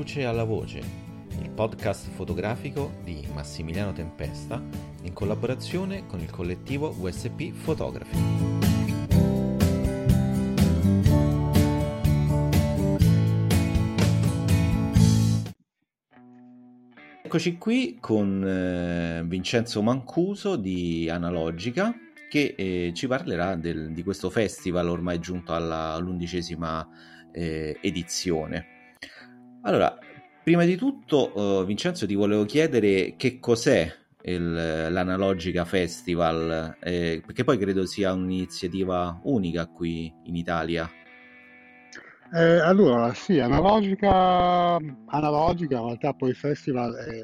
luce alla voce, il podcast fotografico di Massimiliano Tempesta in collaborazione con il collettivo USP Fotografi. Eccoci qui con eh, Vincenzo Mancuso di Analogica che eh, ci parlerà del, di questo festival ormai giunto all'undicesima eh, edizione. Allora, prima di tutto, uh, Vincenzo, ti volevo chiedere che cos'è il, l'Analogica Festival, eh, perché poi credo sia un'iniziativa unica qui in Italia. Eh, allora, sì, analogica, analogica, in realtà poi il festival è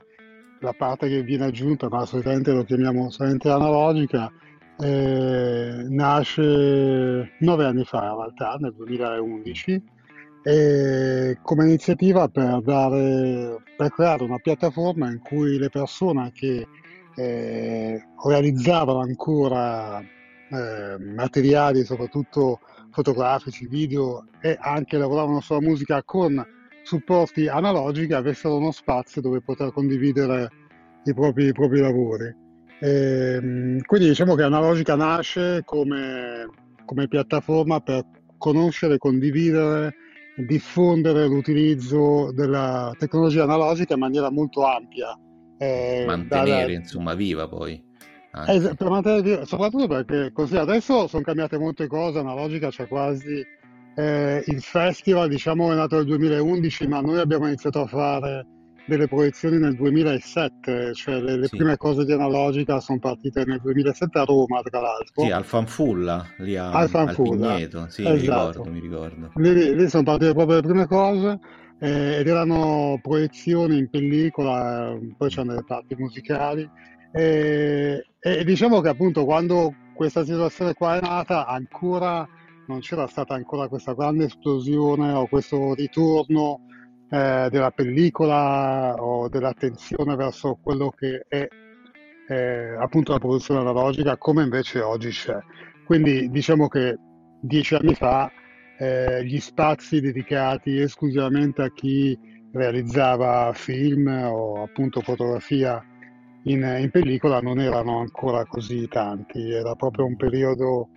la parte che viene aggiunta, ma solitamente lo chiamiamo solamente analogica, eh, nasce nove anni fa in realtà, nel 2011, e come iniziativa per, dare, per creare una piattaforma in cui le persone che eh, realizzavano ancora eh, materiali, soprattutto fotografici, video e anche lavoravano sulla musica con supporti analogici avessero uno spazio dove poter condividere i propri, i propri lavori. E, quindi diciamo che Analogica nasce come, come piattaforma per conoscere e condividere diffondere l'utilizzo della tecnologia analogica in maniera molto ampia. Eh, mantenere dalla... insomma viva poi. Eh, per mantenere viva, soprattutto perché così adesso sono cambiate molte cose, analogica c'è quasi eh, il festival, diciamo è nato nel 2011, ma noi abbiamo iniziato a fare delle proiezioni nel 2007, cioè le, le sì. prime cose di Analogica sono partite nel 2007 a Roma, tra l'altro. Sì, al Fanfulla, lì a, al Fanfulla. Al Pigneto, sì, esatto. mi ricordo, mi ricordo. Lì, lì, sono partite proprio le prime cose eh, ed erano proiezioni in pellicola, poi c'erano delle parti musicali e, e diciamo che appunto quando questa situazione qua è nata ancora non c'era stata ancora questa grande esplosione o questo ritorno eh, della pellicola o dell'attenzione verso quello che è eh, appunto la produzione analogica come invece oggi c'è. Quindi diciamo che dieci anni fa eh, gli spazi dedicati esclusivamente a chi realizzava film o appunto fotografia in, in pellicola non erano ancora così tanti, era proprio un periodo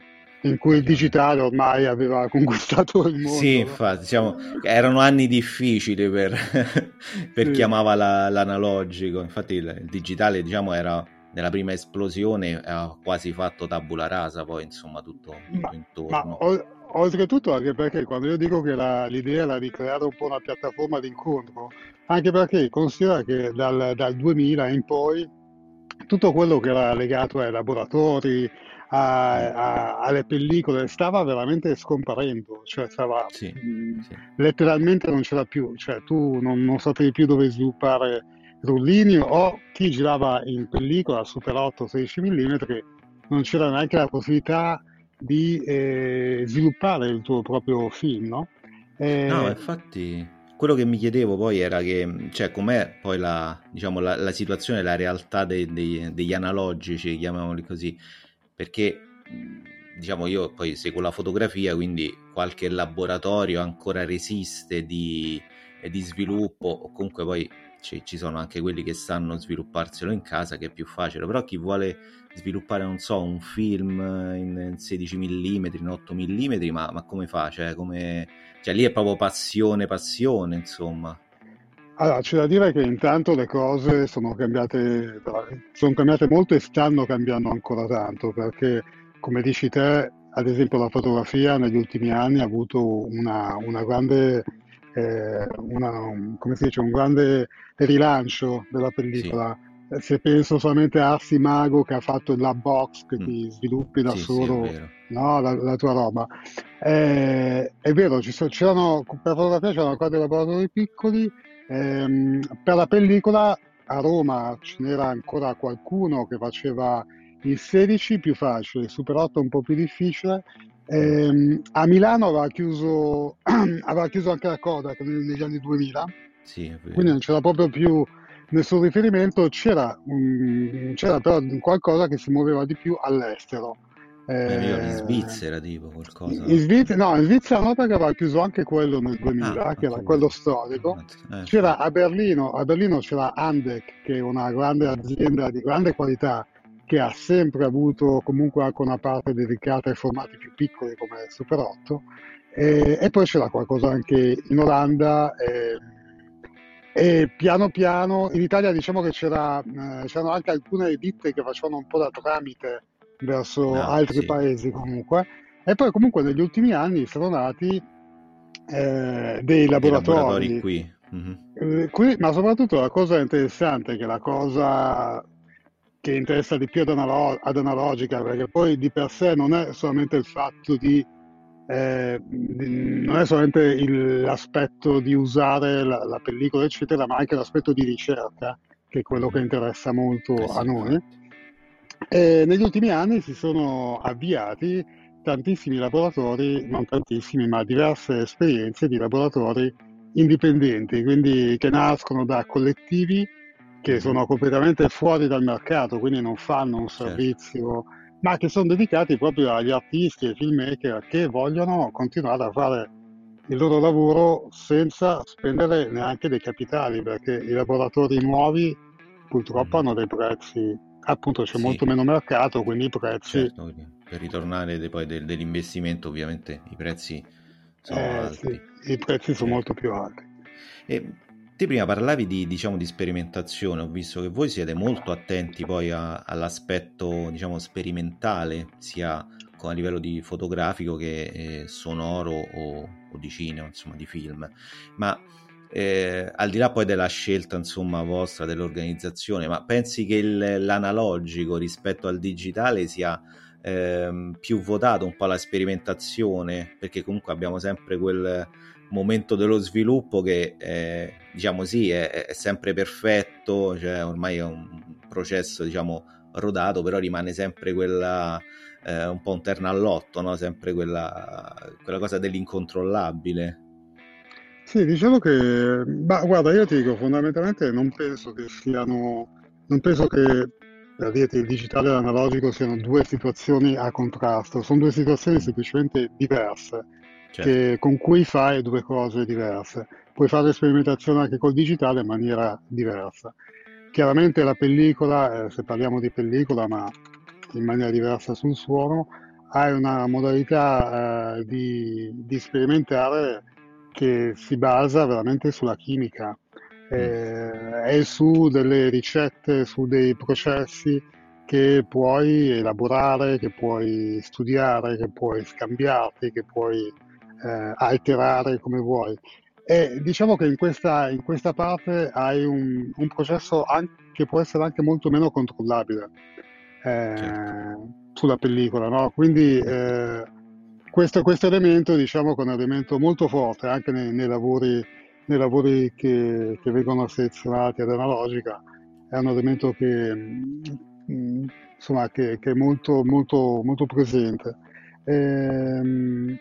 in cui il digitale ormai aveva conquistato il mondo. Sì, infatti, diciamo, erano anni difficili per, per sì. chi amava la, l'analogico. Infatti il, il, digitale, diciamo, era nella prima esplosione, ha quasi fatto tabula rasa, poi insomma tutto, tutto ma, intorno. Ma, o, oltretutto anche perché quando io dico che la, l'idea era di creare un po' una piattaforma di incontro, anche perché considera che dal, dal 2000 in poi tutto quello che era legato ai laboratori, a, a, alle pellicole stava veramente scomparendo, cioè stava sì, mh, mm, sì. letteralmente non c'era più, cioè tu non, non sapevi più dove sviluppare rullini o chi girava in pellicola Super 8 16 mm non c'era neanche la possibilità di eh, sviluppare il tuo proprio film, no? Eh, no, infatti quello che mi chiedevo poi era che, cioè, com'è poi la, diciamo, la, la situazione, la realtà dei, dei, degli analogici, chiamiamoli così, perché diciamo io poi seguo la fotografia, quindi qualche laboratorio ancora resiste di, di sviluppo o comunque poi ci, ci, sono anche quelli che sanno svilupparselo in casa che è più facile, però chi vuole sviluppare, non so, un film in 16 mm, in 8 mm, ma, ma come fa? Cioè, come... cioè lì è proprio passione, passione, insomma. Allora, c'è da dire che intanto le cose sono cambiate, sono cambiate molto e stanno cambiando ancora tanto, perché come dici te, ad esempio la fotografia negli ultimi anni ha avuto una, una grande, eh, una, come si dice, un grande rilancio della pellicola. Sì. Se penso solamente a Arsi Mago che ha fatto lab box che mm. ti sviluppi da sì, solo sì, no, la, la, tua roba. Eh, è vero, ci sono, c'erano, per fotografia c'erano ancora dei laboratori piccoli, Ehm, per la pellicola a Roma ce n'era ancora qualcuno che faceva il 16 più facile, il Super 8 un po' più difficile. Ehm, a Milano aveva chiuso, aveva chiuso anche la Kodak negli anni 2000, sì, quindi non c'era proprio più nessun riferimento, c'era, um, c'era però qualcosa che si muoveva di più all'estero. Eh, in Svizzera tipo qualcosa. In Svizzera, no, in Svizzera no perché aveva chiuso anche quello nel 2000, ah, che era quello storico. Eh, c'era a Berlino, a Berlino c'era Andec, che è una grande azienda di grande qualità, che ha sempre avuto comunque anche una parte dedicata ai formati più piccoli come Super 8. E, e poi c'era qualcosa anche in Olanda. E, e piano piano in Italia diciamo che c'era, eh, c'erano anche alcune ditte che facevano un po' da tramite verso no, altri sì. paesi comunque. E poi comunque negli ultimi anni sono nati eh, dei laboratori, laboratori qui. Mm-hmm. Eh, qui. Ma soprattutto la cosa interessante, che è la cosa che interessa di più ad, analo- ad analogica, perché poi di per sé non è solamente il fatto di eh, non è solamente il, l'aspetto di usare la, la, pellicola, eccetera, ma anche l'aspetto di ricerca, che è quello che interessa molto a noi. E negli ultimi anni si sono avviati tantissimi laboratori, non tantissimi, ma diverse esperienze di laboratori indipendenti, quindi che nascono da collettivi che mm-hmm. sono completamente fuori dal mercato, quindi non fanno un certo. servizio, certo. ma che sono dedicati proprio agli artisti e filmmaker che vogliono continuare a fare il loro lavoro senza spendere neanche dei capitali, perché i laboratori nuovi purtroppo mm. hanno dei prezzi appunto c'è sì. molto meno mercato, quindi i prezzi... Certo, per ritornare poi del, dell'investimento ovviamente i prezzi sono eh, alti. Sì, I prezzi sono molto più alti. E te prima parlavi di, diciamo, di sperimentazione, ho visto che voi siete molto attenti poi a, all'aspetto diciamo, sperimentale, sia a livello di fotografico che eh, sonoro o, o, di cinema, insomma di film. Ma eh, al di là poi della scelta insomma vostra dell'organizzazione, ma pensi che il, l'analogico rispetto al digitale sia eh, più votato un po' alla sperimentazione? Perché comunque abbiamo sempre quel momento dello sviluppo che eh, diciamo sì è, è, sempre perfetto, cioè ormai è un processo diciamo rodato, però rimane sempre quella eh, un po' un terno all'otto, no? sempre quella, quella cosa dell'incontrollabile. Sì, diciamo che, ma guarda, io ti dico, fondamentalmente non penso che siano, non penso che per dirti il digitale e l'analogico siano due situazioni a contrasto, sono due situazioni semplicemente diverse, certo. che, con cui fai due cose diverse. Puoi fare sperimentazione anche col digitale in maniera diversa. Chiaramente la pellicola, eh, se parliamo di pellicola, ma in maniera diversa sul suono, hai una modalità eh, di, di sperimentare che si basa veramente sulla chimica mm. eh, e su delle ricette, su dei processi che puoi elaborare, che puoi studiare, che puoi scambiarti, che puoi eh, alterare come vuoi. E diciamo che in questa, in questa parte hai un, un processo anche, che può essere anche molto meno controllabile eh, certo. sulla pellicola, no? Quindi eh, questo, questo, elemento diciamo che è un elemento molto forte anche nei, nei lavori, nei lavori che, che, vengono selezionati ad analogica, è un elemento che, mm, insomma, che, che è molto, molto, molto presente. Ehm,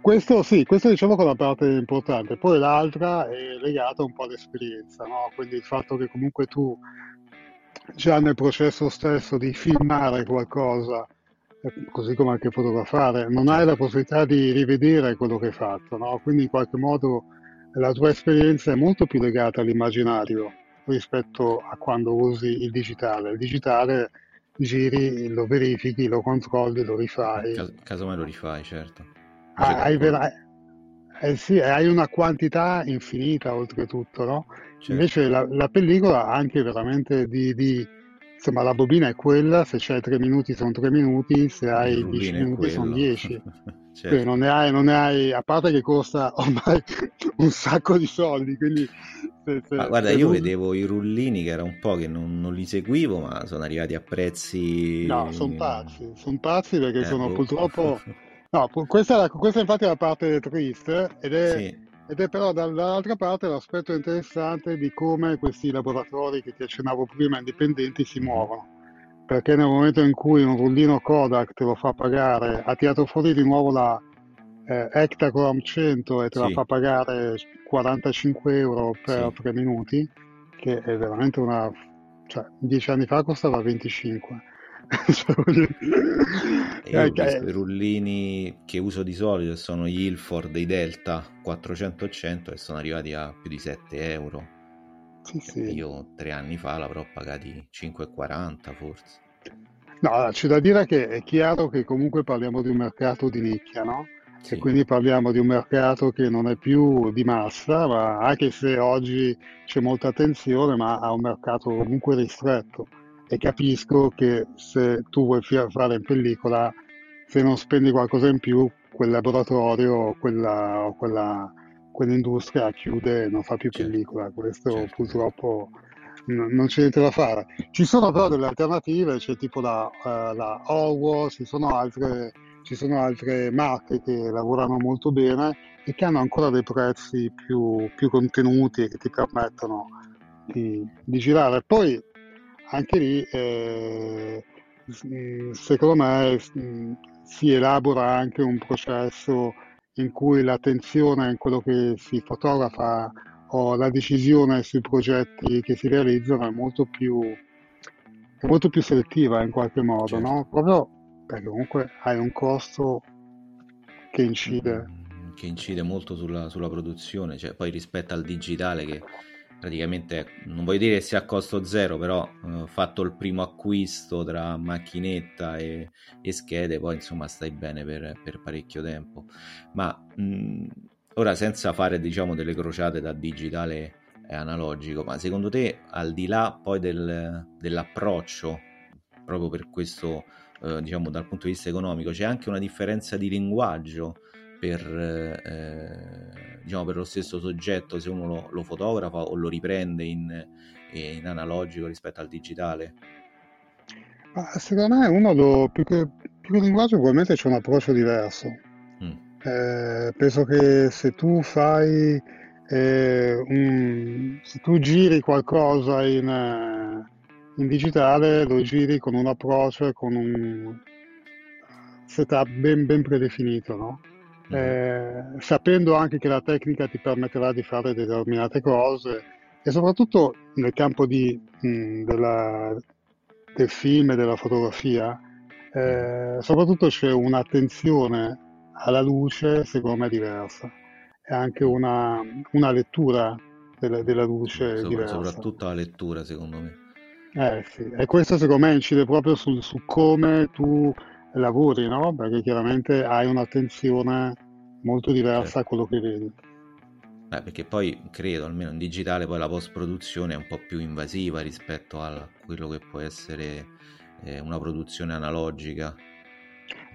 questo sì, questo diciamo che è una parte importante, poi l'altra è legata un po' all'esperienza, no? quindi il fatto che comunque tu già nel processo stesso di filmare qualcosa così come anche fotografare, non hai la possibilità di rivedere quello che hai fatto, no? quindi in qualche modo la tua esperienza è molto più legata all'immaginario rispetto a quando usi il digitale. Il digitale giri, lo verifichi, lo controlli, lo rifai. Cas- casomai lo rifai, certo. Ah, hai, vera- eh sì, hai una quantità infinita oltretutto, no? Certo. Invece la, la, pellicola ha anche veramente di, di insomma la bobina è quella, se c'hai 3 minuti sono 3 minuti, se hai 10 minuti sono 10. certo. non, ne hai, non ne hai, a parte che costa ormai un sacco di soldi, quindi... Se, se, ma guarda, io tu... vedevo i rullini che era un po' che non, non, li seguivo, ma sono arrivati a prezzi... No, sono pazzi, sono pazzi perché eh, sono boh. purtroppo... No, questa, questa infatti è la parte triste ed è... Sì ed è però dall'altra parte l'aspetto interessante di come questi laboratori che ti accennavo prima, indipendenti, si muovono. Perché nel momento in cui un rullino Kodak te lo fa pagare, ha tirato fuori di nuovo la eh, Ektachrome 100 e te sì. la fa pagare 45 euro per sì. 3 minuti, che è veramente una... cioè 10 anni fa costava 25. cioè, io ho visto i rullini che uso di solito sono gli Ilford dei Delta 400 e sono arrivati a più di 7 euro sì, sì. io tre anni fa l'avrò pagati 5,40 forse no c'è da dire che è chiaro che comunque parliamo di un mercato di nicchia no? Sì. E quindi parliamo di un mercato che non è più di massa, ma anche se oggi c'è molta attenzione, ma ha un mercato comunque ristretto. E capisco che se tu vuoi fare in pellicola, se non spendi qualcosa in più, quel laboratorio o quella, quella, quell'industria chiude e non fa più certo. pellicola. Questo certo. purtroppo non c'è niente da fare. Ci sono però delle alternative, c'è tipo la, uh, la Orwell, ci sono altre ci sono altre marche che lavorano molto bene e che hanno ancora dei prezzi più, più contenuti e che ti permettono di, di girare. Poi anche lì, eh, secondo me, si elabora anche un processo in cui l'attenzione in quello che si fotografa o la decisione sui progetti che si realizzano è molto più, è molto più selettiva in qualche modo, certo. no? Proprio perché comunque hai un costo che incide. Mm, che incide molto sulla, sulla produzione, cioè poi rispetto al digitale che praticamente non voglio dire che sia a costo zero, però eh, fatto il primo acquisto tra macchinetta e, e schede, poi insomma stai bene per, per parecchio tempo. Ma mh, mm, ora senza fare diciamo delle crociate da digitale e analogico, ma secondo te al di là poi del, dell'approccio proprio per questo eh, diciamo dal punto di vista economico, c'è anche una differenza di linguaggio per, eh, diciamo, per lo stesso soggetto se uno lo, lo fotografa o lo riprende in, in, analogico rispetto al digitale? Ma secondo me uno lo, più, che, più che linguaggio probabilmente c'è un approccio diverso. Mm. Eh, penso che se tu fai eh, un, se tu giri qualcosa in, in digitale lo giri con un approccio e con un setup ben, ben predefinito, no? Mm. Eh, sapendo anche che la tecnica ti permetterà di fare determinate cose e soprattutto nel campo di, mh, della, del film e della fotografia, eh, soprattutto c'è un'attenzione alla luce secondo me diversa e anche una, una lettura della, della luce Sopra, diversa. Soprattutto la lettura secondo me. Eh sì, e questo secondo me incide proprio sul, su come tu lavori, no? Perché chiaramente hai un'attenzione molto diversa certo. a quello che vedi. Beh, perché poi credo, almeno in digitale, poi la post-produzione è un po' più invasiva rispetto a quello che può essere eh, una produzione analogica.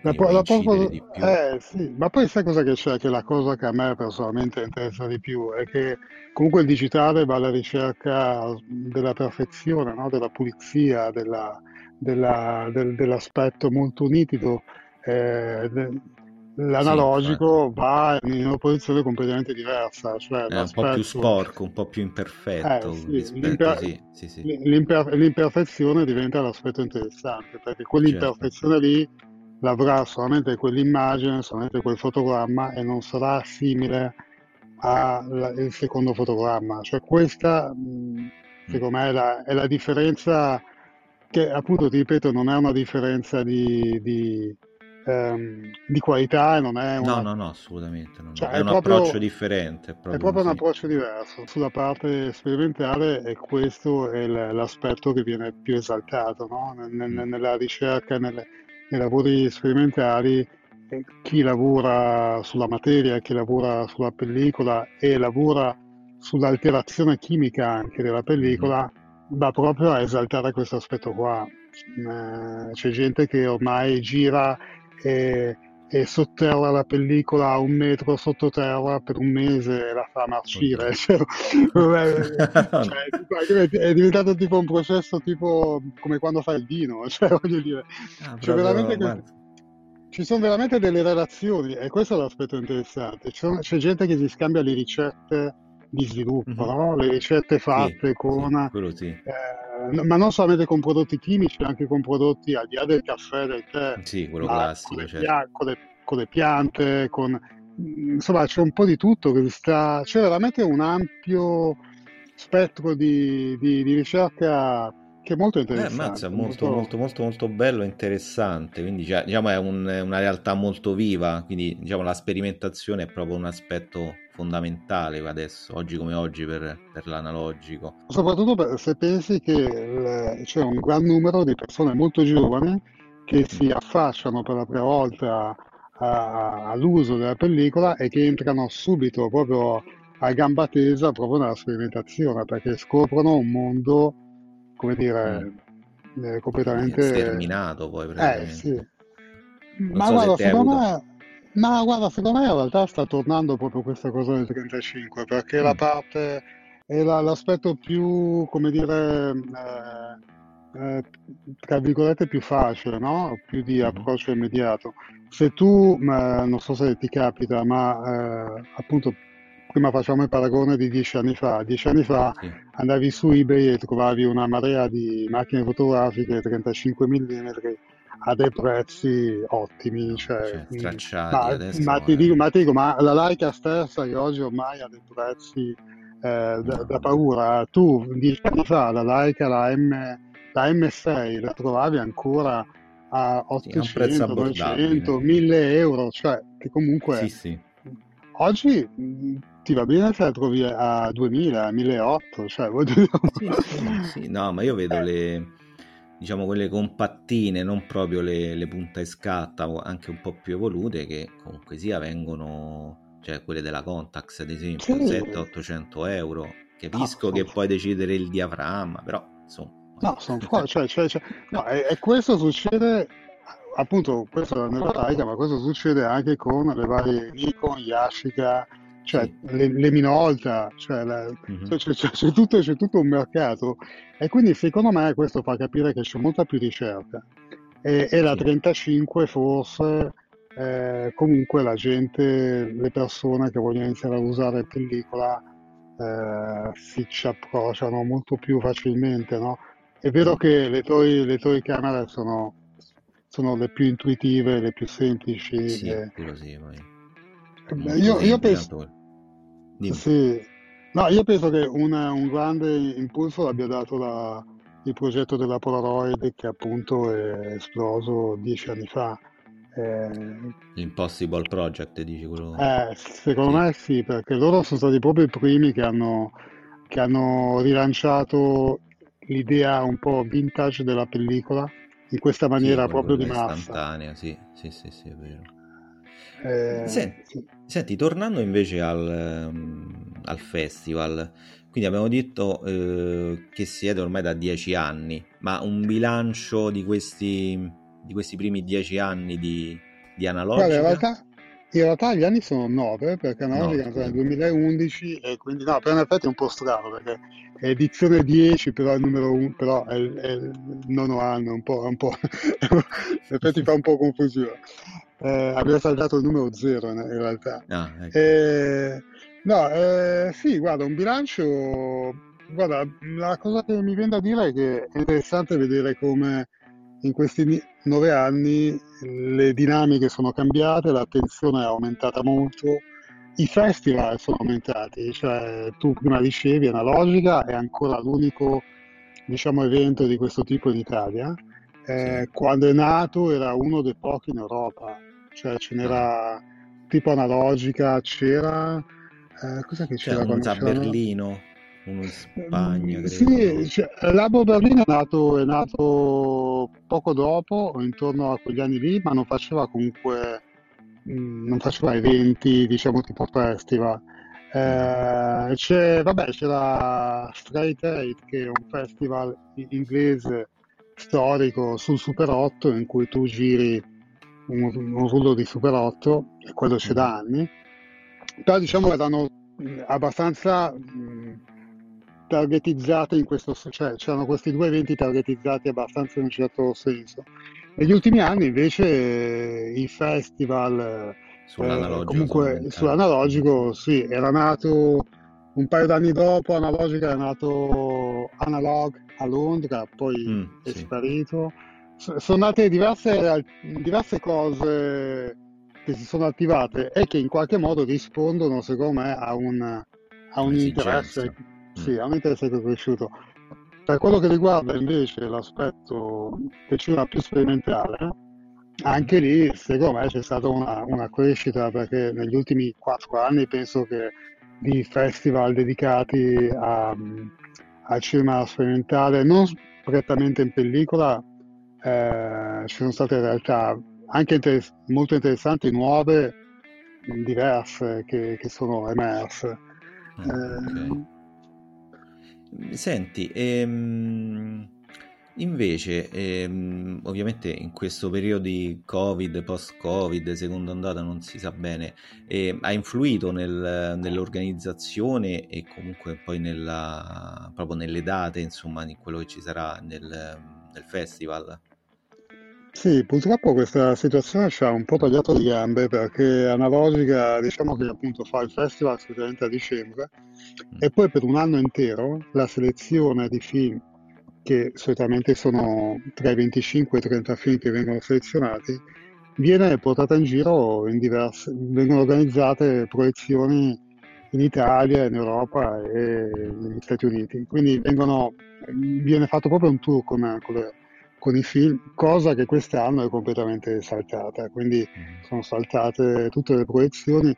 La, po- la post- eh, sì, ma poi sai cosa che c'è? Che la cosa che a me personalmente interessa di più è che comunque il digitale va alla ricerca della perfezione, no? della pulizia, della, della, del, dell'aspetto molto nitido. Eh, de- l'analogico sì, va in una posizione completamente diversa. Cioè è un po' più sporco, un po' più imperfetto. Eh, sì, rispetto, l'imper- sì, l'imper- l'imperfezione diventa l'aspetto interessante, perché quell'imperfezione certo. lì l'avrà solamente quell'immagine, solamente quel fotogramma e non sarà simile al secondo fotogramma. Cioè questa, mm. secondo me, è la, è la, differenza che, appunto, ti ripeto, non è una differenza di, di, um, di qualità, non è una... No, no, no, assolutamente. No. Cioè, è, è, un proprio, approccio differente. È proprio, è proprio un approccio diverso. Sulla parte sperimentale e questo è l'aspetto che viene più esaltato no? Nel, mm. nella ricerca, nelle nei lavori sperimentali eh, chi lavora sulla materia, chi lavora sulla pellicola e lavora sull'alterazione chimica anche della pellicola mm-hmm. Va proprio a esaltare questo aspetto qua. Eh, c'è gente che ormai gira e e sotterra la pellicola a un metro sottoterra per un mese e la fa marcire. Cioè, cioè, è diventato tipo un processo tipo come quando fai il vino. Cioè, voglio dire, ah, veramente ci sono veramente delle relazioni e questo è l'aspetto interessante. Sono, c'è gente che si scambia le ricette di sviluppo, mm-hmm. no? le ricette fatte sì, con... Sì, eh, ma non solamente con prodotti chimici, anche con prodotti al di là del caffè, del tè. Sì, quello classico. Con le, certo. con, le, con le piante, con... Insomma, c'è un po' di tutto che sta... C'è veramente un ampio spettro di, di, di ricerca che è molto Eh, interessante. mazza, molto, molto- molto, molto, bello e interessante. Quindi, cioè, diciamo, è un- una realtà molto viva. Quindi, diciamo, la sperimentazione è proprio un aspetto fondamentale adesso, oggi come oggi, per, per l'analogico. Soprattutto se pensi che c'è un gran numero di persone molto giovani che si affacciano per la prima volta all'uso della pellicola e che entrano subito proprio a gamba tesa proprio nella sperimentazione perché scoprono un mondo, come dire, Mm. eh, Sì, completamente... sterminato poi Eh praticamente. sì, Non ma so guarda, secondo me, ma guarda, secondo me in realtà sta tornando proprio questa cosa del 35, perché la Mm, parte è la- l'aspetto più, come dire, eh, eh, tra virgolette più facile, no? Più di mhm, approccio immediato. Se tu, ma non so se ti capita, ma eh, appunto prima facciamo il paragone di dieci anni fa. Dieci anni fa Sì, andavi su eBay e trovavi una marea di macchine fotografiche 35 mm a dei prezzi ottimi, cioè, cioè, mm, stracciati ma, adesso. ma ti eh, dico, ma ti dico, ma la Leica stessa che oggi ormai ha dei prezzi eh, da, da paura, tu dieci anni fa la Leica, la, M, la M6 la trovavi ancora a sì, a un prezzo 800, abbordabile. 900, 1000 euro, cioè che Sì, comunque sì. oggi mh, ti va bene se la trovi a 2000, a 1800, cioè voglio dire... Sì, sì, no, ma io vedo Eh, le, diciamo, quelle compattine, non proprio le, le punta e scatta, anche un po' più evolute, che comunque sia vengono, cioè quelle della Contax, ad esempio, sì, 700-800 euro. no, Capisco sono che puoi decidere il diaframma, però, insomma, No, sono fuori, cioè, cioè, cioè- no, e, e questo succede, appunto, questo è nella Leica, ma questo succede anche con le varie Nikon, Yashica, cioè sì, le, le Minolta, cioè, la- mhm, cioè, c'è c'è- c'è tutto, c'è tutto un mercato. E quindi secondo me questo fa capire che c'è molta più ricerca. E, e la sì, 35 forse eh, comunque la gente, le persone che vogliono iniziare a usare pellicola eh, si ci approcciano molto più facilmente, no? È vero sì, che le Toy, le Toy camere sono, sono le più intuitive, le più semplici. sì, e- quello sì, io, io penso, sì, no, io penso che una- un grande impulso l'abbia dato la- il progetto della Polaroid che appunto è esploso dieci anni fa. Eh, L'Impossible Project, dici quello? eh, secondo Sì, me sì, perché loro sono stati proprio i primi che hanno, che hanno rilanciato l'idea un po' vintage della pellicola in questa sì, maniera quello proprio di massa. istantanea, sì, sì, sì, sì, è vero. Eh, Sen- sì. Senti, tornando invece al, ehm, al festival, quindi abbiamo detto eh, che siete ormai da dieci anni, ma un bilancio di questi, di questi primi dieci anni di, di Guarda, in analogica? realtà, in realtà gli anni sono nove, perché No, Analogica è nel scusami. 2011 e quindi no, però in effetti è un po' strano perché è edizione 10, però è il numero 1, però è, il nono anno, un po', un po', in effetti fa un po' confusione. Eh, abbiamo saltato il numero 0 in, in realtà. Ah, ecco. Eh, no, eh, sì, guarda, un bilancio, guarda, la cosa che mi viene da dire è che è interessante vedere come in questi nove anni le dinamiche sono cambiate, l'attenzione è aumentata molto, i festival sono aumentati, cioè tu prima dicevi Analogica è ancora l'unico, diciamo, evento di questo tipo in Italia. Sì. Eh, quando è nato era uno dei pochi in Europa, cioè ce n'era tipo Analogica, c'era, eh, cos'è che c'era quando a? Berlino, uno in Spagna, Mm, credo. Sì, cioè, Labo Berlino è nato, è nato poco dopo, intorno a quegli anni lì, ma non faceva comunque, mm, non faceva eventi, diciamo, tipo festival. Eh, c'è, vabbè, c'era Straight Eight, che è un festival inglese storico sul Super 8, in cui tu giri un, un rullo di Super 8, e quello c'è da anni. Però diciamo erano mh, abbastanza mh, targetizzate in questo senso, cioè c'erano questi due eventi targetizzati abbastanza in un certo senso. Negli ultimi anni invece eh, i festival, eh, Sull'analogico sono comunque sull'analogico, sì, era nato un paio d'anni dopo, analogico era nato Analog a Londra, poi Mm, è sì. sparito. Sono nate diverse, diverse cose che si sono attivate e che in qualche modo rispondono, secondo me, a un, a un interesse, Mm. sì, a un interesse che è cresciuto. Per quello che riguarda invece l'aspetto c'era più sperimentale, anche lì secondo me c'è stata una, una crescita perché negli ultimi quattro anni penso che di festival dedicati al cinema sperimentale, non prettamente in pellicola, eh, ci sono state realtà anche inter- molto interessanti, nuove, diverse, che, che sono emerse. Ah, okay. eh, Senti, ehm, invece, ehm, ovviamente in questo periodo di Covid, post-Covid, seconda ondata, non si sa bene, eh, ha influito nel, nell'organizzazione e comunque poi nella, proprio nelle date, insomma, di quello che ci sarà nel, nel festival? Sì, purtroppo questa situazione ci ha un po' tagliato le gambe perché Analogica, diciamo che appunto fa il festival solitamente a dicembre e poi per un anno intero la selezione di film, che solitamente sono tra i 25 e i 30 film che vengono selezionati, viene portata in giro in diverse, vengono organizzate proiezioni in Italia, in Europa e negli Stati Uniti. Quindi vengono, viene fatto proprio un tour con, con le con i film, cosa che quest'anno è completamente saltata, quindi mhm. sono saltate tutte le proiezioni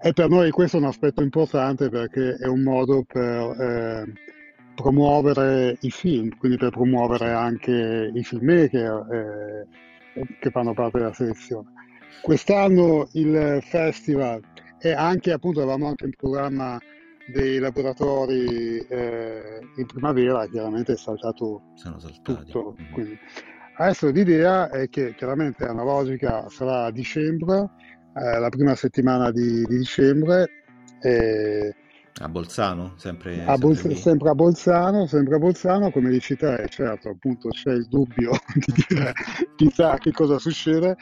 e per noi questo è un aspetto importante perché è un modo per eh, promuovere i film, quindi per promuovere anche i filmmaker eh, che fanno parte della selezione. Quest'anno il festival e anche appunto avevamo anche in programma dei laboratori eh, in primavera, chiaramente è saltato Sono saltati. tutto. Mhm. Quindi. Adesso l'idea è che chiaramente analogica sarà a dicembre, eh, la prima settimana di, di dicembre, e A Bolzano, sempre, a Bolz- sempre a Bolzano, sempre a Bolzano, come dici te, certo, appunto c'è il dubbio di dire chissà che cosa succede.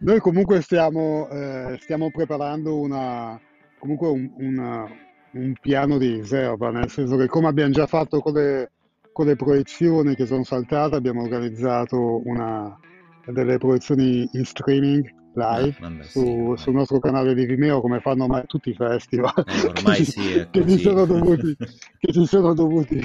Noi comunque stiamo, eh, stiamo preparando una, comunque un, una- un piano di riserva, nel senso che come abbiamo già fatto con le, con le proiezioni che sono saltate, abbiamo organizzato una, delle proiezioni in streaming Ah, live sì, su- ormai. sul nostro canale di Vimeo, come fanno ormai tutti i festival Eh, che ormai ci, sì, che ci sono dovuti, che ci sono dovuti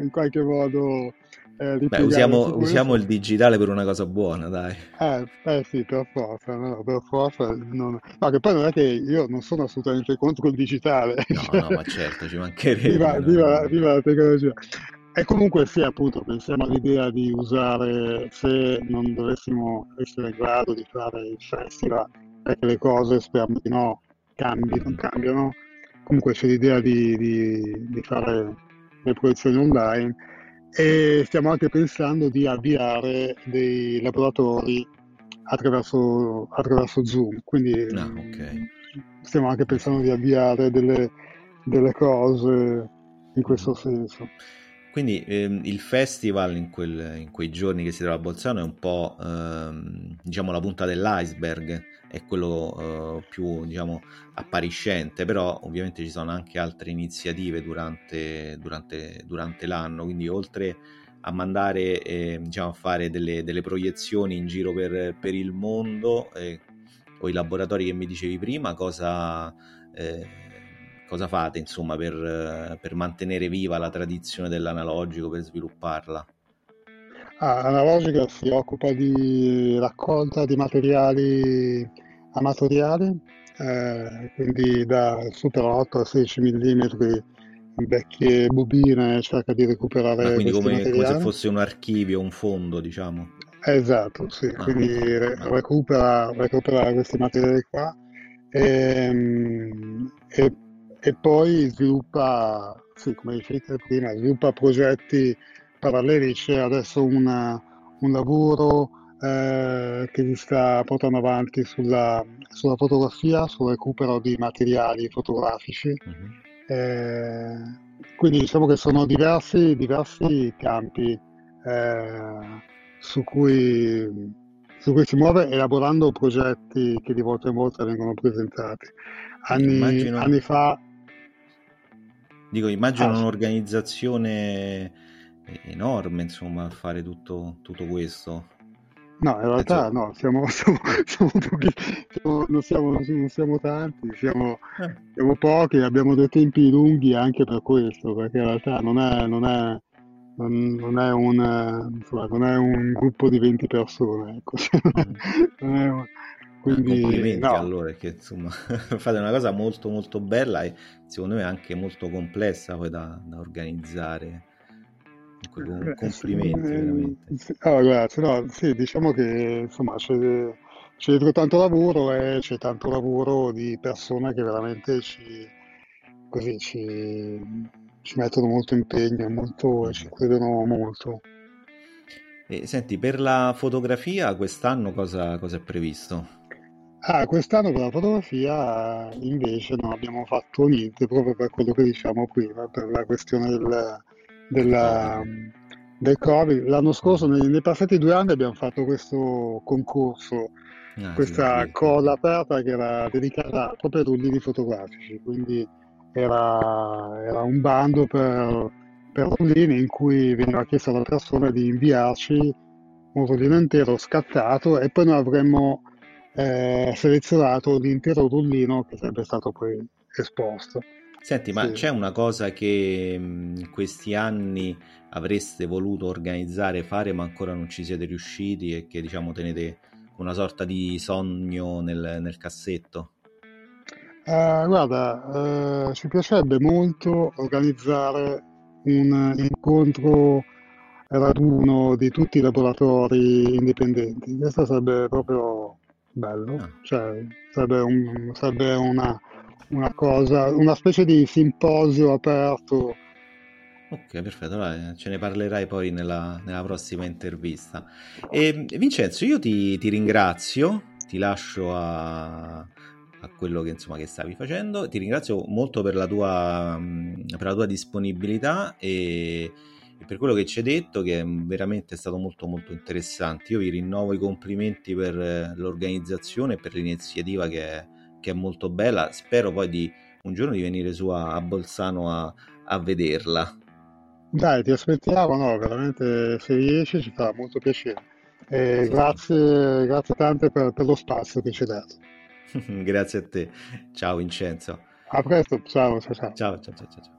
in qualche modo eh, Beh, usiamo, usiamo il digitale per una cosa buona, dai. Eh, eh sì, per forza, no, per forza. non- No, che poi non è che io non sono assolutamente contro il digitale, No, no, ma cioè, certo, ci mancherebbe. viva, No, viva, viva la tecnologia. E comunque sì, appunto, pensiamo all'idea di usare, se non dovessimo essere in grado di fare il festival, perché le cose speriamo di no, cambino, Mhm. cambiano, comunque c'è l'idea di, di- di fare le proiezioni online e stiamo anche pensando di avviare dei laboratori attraverso, attraverso Zoom, quindi Ah, ok. mm, stiamo anche pensando di avviare delle, delle cose in questo senso. Quindi ehm, il festival in, quel- in quei giorni che si trova a Bolzano è un po' ehm, diciamo la punta dell'iceberg, è quello eh, più diciamo appariscente, però ovviamente ci sono anche altre iniziative durante, durante- durante l'anno, quindi oltre a mandare eh, diciamo a fare delle, delle proiezioni in giro per, per il mondo eh, o i laboratori che mi dicevi prima, cosa, eh, cosa fate insomma per, per mantenere viva la tradizione dell'analogico, per svilupparla? Ah, Analogica si occupa di raccolta di materiali amatoriali, eh, quindi da Super 8 a 16 mm, vecchie bobine, cerca di Ah, recuperare quindi questi come, come se fosse un archivio, un fondo, diciamo. Esatto, sì, Ah, quindi re- bello. recupera, recupera questi materiali qua e, e- e poi sviluppa, sì, come dicevi prima, sviluppa progetti paralleli. C'è adesso una- un lavoro eh, che si sta portando avanti sulla, sulla fotografia, sul recupero di materiali fotografici. Mhm. Eh, quindi diciamo che sono diversi, diversi campi eh, su cui, su cui si muove elaborando progetti che di volta in volta vengono presentati. Anni, immagino, anni fa, dico, immagino ah, un'organizzazione enorme, insomma, a fare tutto, tutto questo. No, in realtà Penso... no, siamo, siamo, siamo pochi, siamo- non siamo, non siamo tanti, siamo, eh, siamo pochi, abbiamo dei tempi lunghi anche per questo, perché in realtà non è, non è non, è un, insomma, non è un gruppo di 20 persone, ecco. un, quindi, complimenti no. allora, perché insomma fate una cosa molto molto bella e secondo me anche molto complessa poi da, da organizzare. Comunque, eh, complimenti eh, veramente. Oh, grazie, no, sì, diciamo che insomma c'è, c'è dietro tanto lavoro e c'è tanto lavoro di persone che veramente ci, così, ci, ci mettono molto impegno molto, e ci credono molto. E, senti, per la fotografia quest'anno cosa, cosa è previsto? Ah, quest'anno per la fotografia invece non abbiamo fatto niente proprio per quello che diciamo prima, per la questione del, della, del Covid. L'anno scorso, nei, nei, passati due anni, abbiamo fatto questo concorso, ah, questa sì, colla aperta che era dedicata proprio ai rullini fotografici, quindi era, era un bando per, per rullini in cui veniva chiesto alla persona di inviarci un rullino intero scattato e poi noi avremmo eh, selezionato l'intero rullino che sarebbe stato poi esposto. Senti, ma sì. c'è una cosa che in questi anni avreste voluto organizzare, fare, ma ancora non ci siete riusciti e che diciamo tenete una sorta di sogno nel, nel cassetto? Uh, guarda, uh, ci piacerebbe molto organizzare un incontro raduno di tutti i laboratori indipendenti. Questo sarebbe proprio bello, ah. cioè, sarebbe, un, sarebbe una, una, cosa, una specie di simposio aperto. Ok, perfetto, allora ce ne parlerai poi nella, nella prossima intervista. E, Vincenzo, io ti, ti ringrazio, ti lascio a, a quello che, insomma, che stavi facendo, ti ringrazio molto per la tua, per la tua disponibilità e e per quello che ci hai detto che è veramente stato molto molto interessante. Io vi rinnovo i complimenti per eh, l'organizzazione e per l'iniziativa che è, che è molto bella. Spero poi di un giorno di venire su a, a Bolzano a, a vederla. Dai, ti aspettiamo, no, veramente se riesci ci fa molto piacere. E sì. grazie, grazie tante per, per lo spazio che ci hai dato. grazie a te. Ciao Vincenzo. A presto, ciao ciao ciao. Ciao ciao ciao ciao.